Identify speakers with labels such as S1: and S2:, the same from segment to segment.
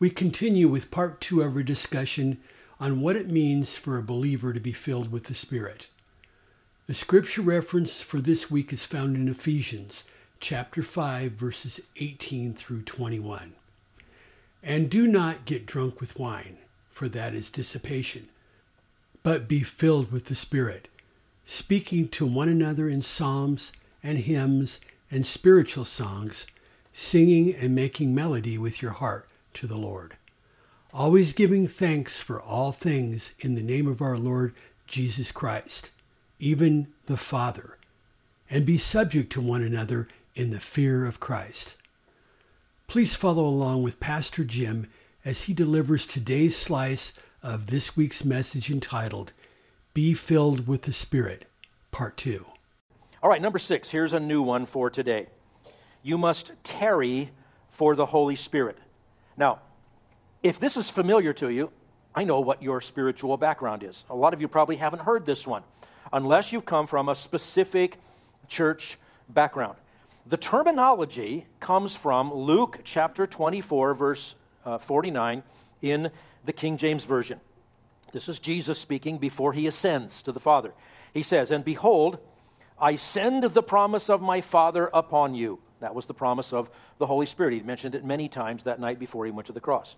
S1: we continue with part two of our discussion on what it means for a believer to be filled with the Spirit. The scripture reference for this week is found in Ephesians chapter 5 verses 18 through 21. And do not get drunk with wine, for that is dissipation, but be filled with the Spirit, speaking to one another in psalms and hymns and spiritual songs, singing and making melody with your heart to the Lord, always giving thanks for all things in the name of our Lord Jesus Christ, even the Father, and be subject to one another in the fear of Christ. Please follow along with Pastor Jim as he delivers today's slice of this week's message entitled, Be Filled with the Spirit, Part 2.
S2: All right, number six, here's a new one for today. You must tarry for the Holy Spirit. Now, if this is familiar to you, I know what your spiritual background is. A lot of you probably haven't heard this one, unless you've come from a specific church background. The terminology comes from Luke chapter 24, verse uh, 49 in the King James Version. This is Jesus speaking before he ascends to the Father. He says, And behold, I send the promise of my Father upon you. That was the promise of the Holy Spirit. He mentioned it many times that night before he went to the cross.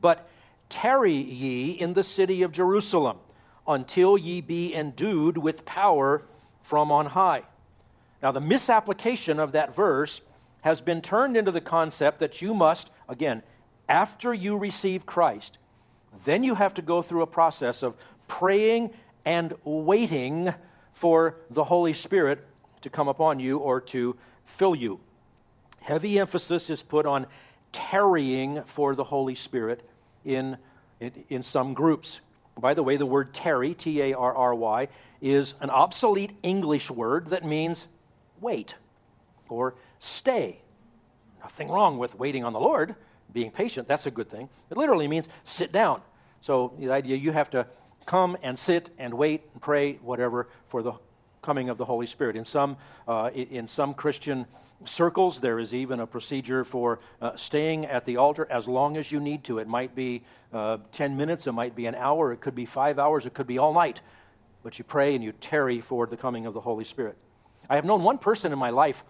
S2: But tarry ye in the city of Jerusalem until ye be endued with power from on high. Now, the misapplication of that verse has been turned into the concept that you must, again, after you receive Christ, then you have to go through a process of praying and waiting for the Holy Spirit to come upon you or to fill you. Heavy emphasis is put on tarrying for the Holy Spirit in, in, in some groups. By the way, the word tarry, T A R R Y, is an obsolete English word that means wait or stay. Nothing wrong with waiting on the Lord, being patient, that's a good thing. It literally means sit down. So the idea you have to come and sit and wait and pray, whatever, for the coming of the Holy Spirit. In some, uh, in some Christian circles, there is even a procedure for uh, staying at the altar as long as you need to. It might be uh, 10 minutes, it might be an hour, it could be five hours, it could be all night. But you pray and you tarry for the coming of the Holy Spirit. I have known one person in my life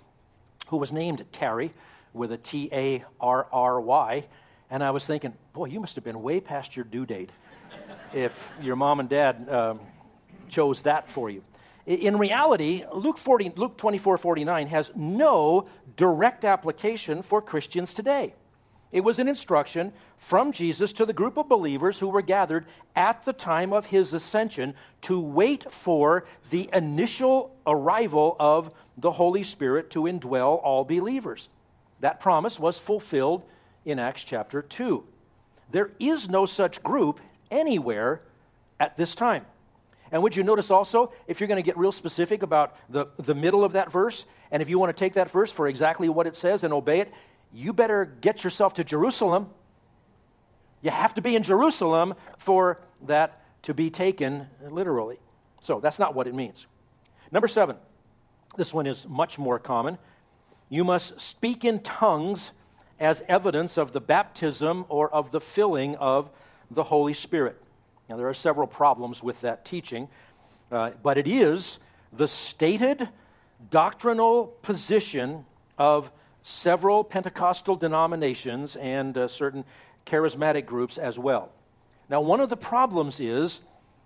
S2: who was named Tarry with a T A R R Y, and I was thinking, boy, you must have been way past your due date if your mom and dad um, chose that for you. In reality, Luke, 40, Luke 24 49 has no direct application for Christians today. It was an instruction from Jesus to the group of believers who were gathered at the time of his ascension to wait for the initial arrival of the Holy Spirit to indwell all believers. That promise was fulfilled in Acts chapter 2. There is no such group anywhere at this time. And would you notice also, if you're going to get real specific about the, the middle of that verse, and if you want to take that verse for exactly what it says and obey it, you better get yourself to Jerusalem. You have to be in Jerusalem for that to be taken literally. So that's not what it means. Number seven, this one is much more common. You must speak in tongues as evidence of the baptism or of the filling of the Holy Spirit. Now, there are several problems with that teaching, uh, but it is the stated doctrinal position of several Pentecostal denominations and uh, certain charismatic groups as well. Now, one of the problems is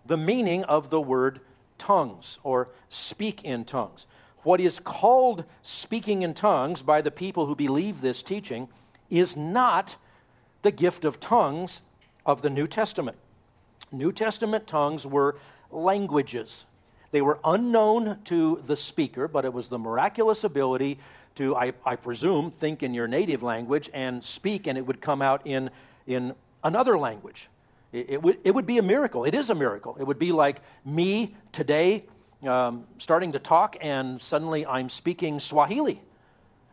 S2: the meaning of the word tongues or speak in tongues. What is called speaking in tongues by the people who believe this teaching is not the gift of tongues of the New Testament. New Testament tongues were languages. They were unknown to the speaker, but it was the miraculous ability to, I, I, presume, think in your native language and speak, and it would come out in, in another language. It, it, would, it would be a miracle. It is a miracle. It would be like me today um, starting to talk, and suddenly I'm speaking Swahili.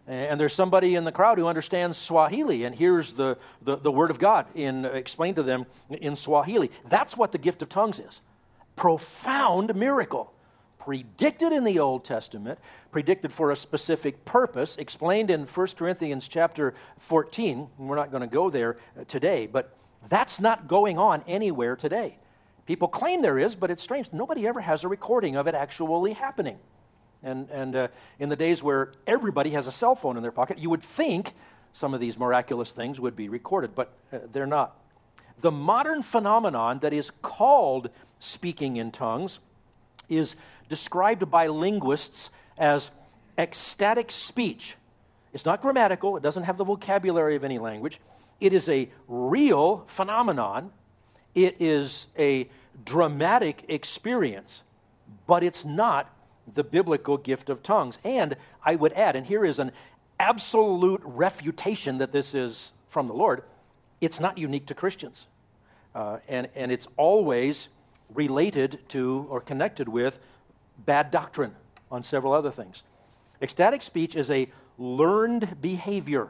S2: And there's somebody in the crowd who understands Swahili and hears the, the, the word of God in, explained to them in Swahili. That's what the gift of tongues is. Profound miracle. Predicted in the Old Testament, predicted for a specific purpose, explained in 1 Corinthians chapter 14. We're not going to go there uh, today, but that's not going on anywhere today. People claim there is, but it's strange. Nobody ever has a recording of it actually happening. And, and uh, in the days where everybody has a cell phone in their pocket, you would think some of these miraculous things would be recorded, but uh, they're not. The modern phenomenon that is called speaking in tongues is described by linguists as ecstatic speech. It's not grammatical, it doesn't have the vocabulary of any language. It is a real phenomenon, it is a dramatic experience, but it's not the biblical gift of tongues. And I would add, and here is an absolute refutation that this is from the Lord, it's not unique to Christians. Uh, and, and it's always related to or connected with bad doctrine on several other things. Ecstatic speech is a learned behavior,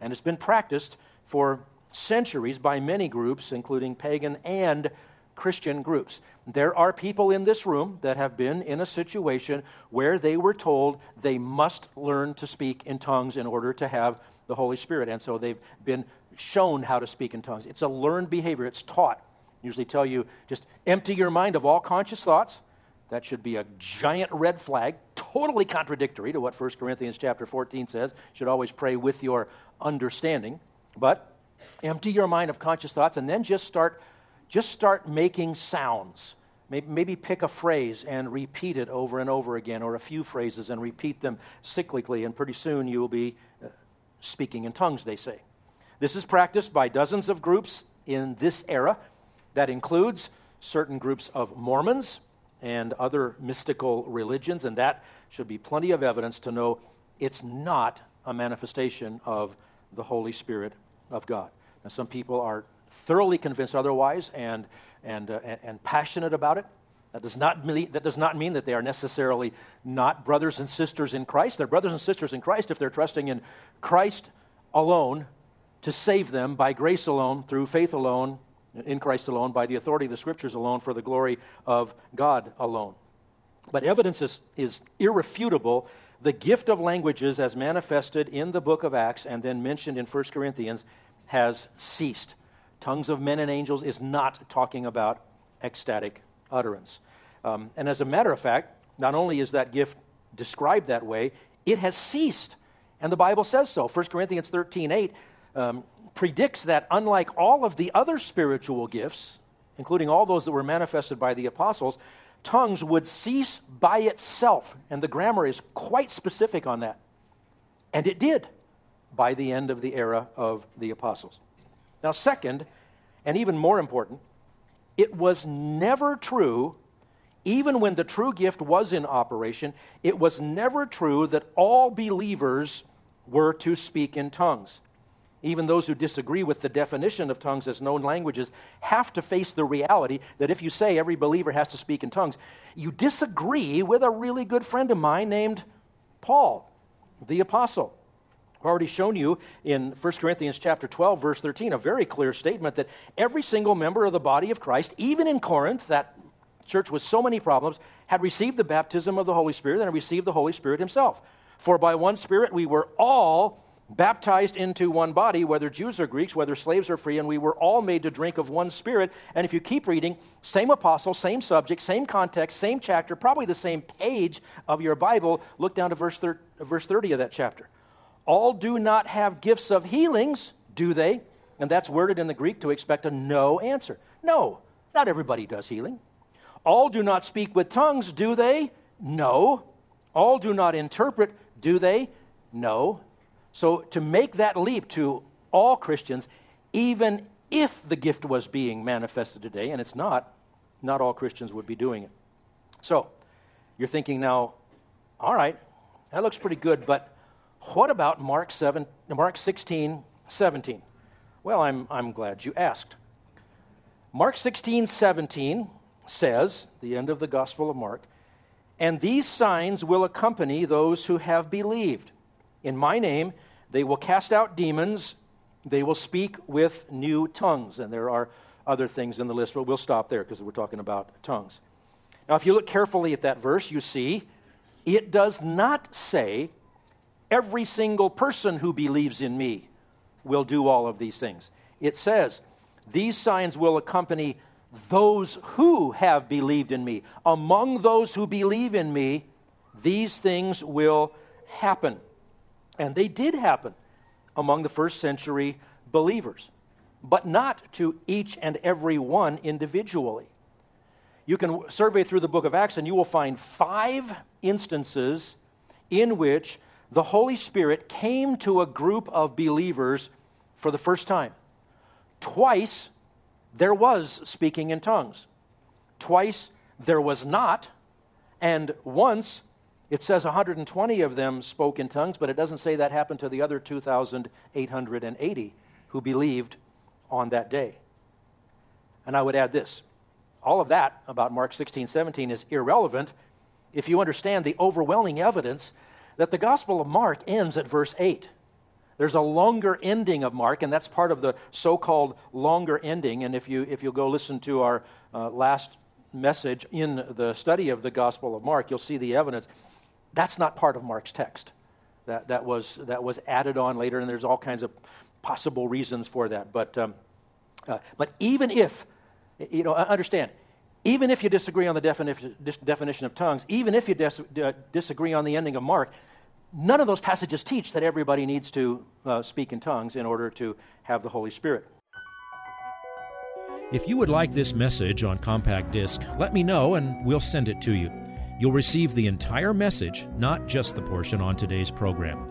S2: and it's been practiced for centuries by many groups, including pagan and Christian groups. There are people in this room that have been in a situation where they were told they must learn to speak in tongues in order to have the Holy Spirit. And so they've been shown how to speak in tongues. It's a learned behavior, it's taught. Usually tell you just empty your mind of all conscious thoughts. That should be a giant red flag, totally contradictory to what 1 Corinthians chapter 14 says. Should always pray with your understanding. But empty your mind of conscious thoughts and then just start just start making sounds. Maybe pick a phrase and repeat it over and over again, or a few phrases and repeat them cyclically, and pretty soon you will be uh, speaking in tongues, they say. This is practiced by dozens of groups in this era. That includes certain groups of Mormons and other mystical religions, and that should be plenty of evidence to know it's not a manifestation of the Holy Spirit of God. Now, some people are thoroughly convinced otherwise and, and, uh, and, passionate about it. That does, not mean, that does not mean that they are necessarily not brothers and sisters in Christ. They're brothers and sisters in Christ if they're trusting in Christ alone to save them by grace alone, through faith alone, in Christ alone, by the authority of the Scriptures alone, for the glory of God alone. But evidence is, is irrefutable. The gift of languages, as manifested in the book of Acts and then mentioned in 1 Corinthians, has ceased. Tongues of men and angels is not talking about ecstatic utterance. Um, and as a matter of fact, not only is that gift described that way, it has ceased. And the Bible says so. 1 Corinthians 13 8 um, predicts that unlike all of the other spiritual gifts, including all those that were manifested by the apostles, tongues would cease by itself. And the grammar is quite specific on that. And it did by the end of the era of the apostles. Now, second, and even more important, it was never true, even when the true gift was in operation, it was never true that all believers were to speak in tongues. Even those who disagree with the definition of tongues as known languages have to face the reality that if you say every believer has to speak in tongues, you disagree with a really good friend of mine named Paul, the apostle. I've already shown you in 1 Corinthians chapter 12 verse 13 a very clear statement that every single member of the body of Christ, even in Corinth, that church with so many problems, had received the baptism of the Holy Spirit and received the Holy Spirit himself. For by one Spirit we were all baptized into one body, whether Jews or Greeks, whether slaves or free, and we were all made to drink of one Spirit. And if you keep reading, same apostle, same subject, same context, same chapter, probably the same page of your Bible. Look down to verse 30 of that chapter. All do not have gifts of healings, do they? And that's worded in the Greek to expect a no answer. No, not everybody does healing. All do not speak with tongues, do they? No. All do not interpret, do they? No. So to make that leap to all Christians, even if the gift was being manifested today, and it's not, not all Christians would be doing it. So you're thinking now, all right, that looks pretty good, but what about Mark, 7, Mark 16, 17? Well, I'm, I'm glad you asked. Mark 16, 17 says, the end of the Gospel of Mark, and these signs will accompany those who have believed. In my name, they will cast out demons, they will speak with new tongues. And there are other things in the list, but we'll stop there because we're talking about tongues. Now, if you look carefully at that verse, you see it does not say every single person who believes in me will do all of these things. It says, These signs will accompany those who have believed in me. Among those who believe in me, these things will happen. And they did happen among the first century believers, but not to each and every one individually. You can survey through the book of Acts and you will find five instances in which the Holy Spirit came to a group of believers for the first time. Twice there was speaking in tongues, twice there was not, and once it says 120 of them spoke in tongues, but it doesn't say that happened to the other 2,880 who believed on that day. And I would add this all of that about Mark 16, 17 is irrelevant if you understand the overwhelming evidence that the Gospel of Mark ends at verse 8. There's a longer ending of Mark, and that's part of the so called longer ending. And if, you, if you'll go listen to our uh, last message in the study of the Gospel of Mark, you'll see the evidence. That's not part of Mark's text. That, that, was, that was added on later, and there's all kinds of possible reasons for that. But, um, uh, but even if, you know, understand, even if you disagree on the definition, definition of tongues, even if you dis- uh, disagree on the ending of Mark, none of those passages teach that everybody needs to uh, speak in tongues in order to have the Holy Spirit.
S3: If you would like this message on compact disc, let me know and we'll send it to you. You'll receive the entire message, not just the portion on today's program.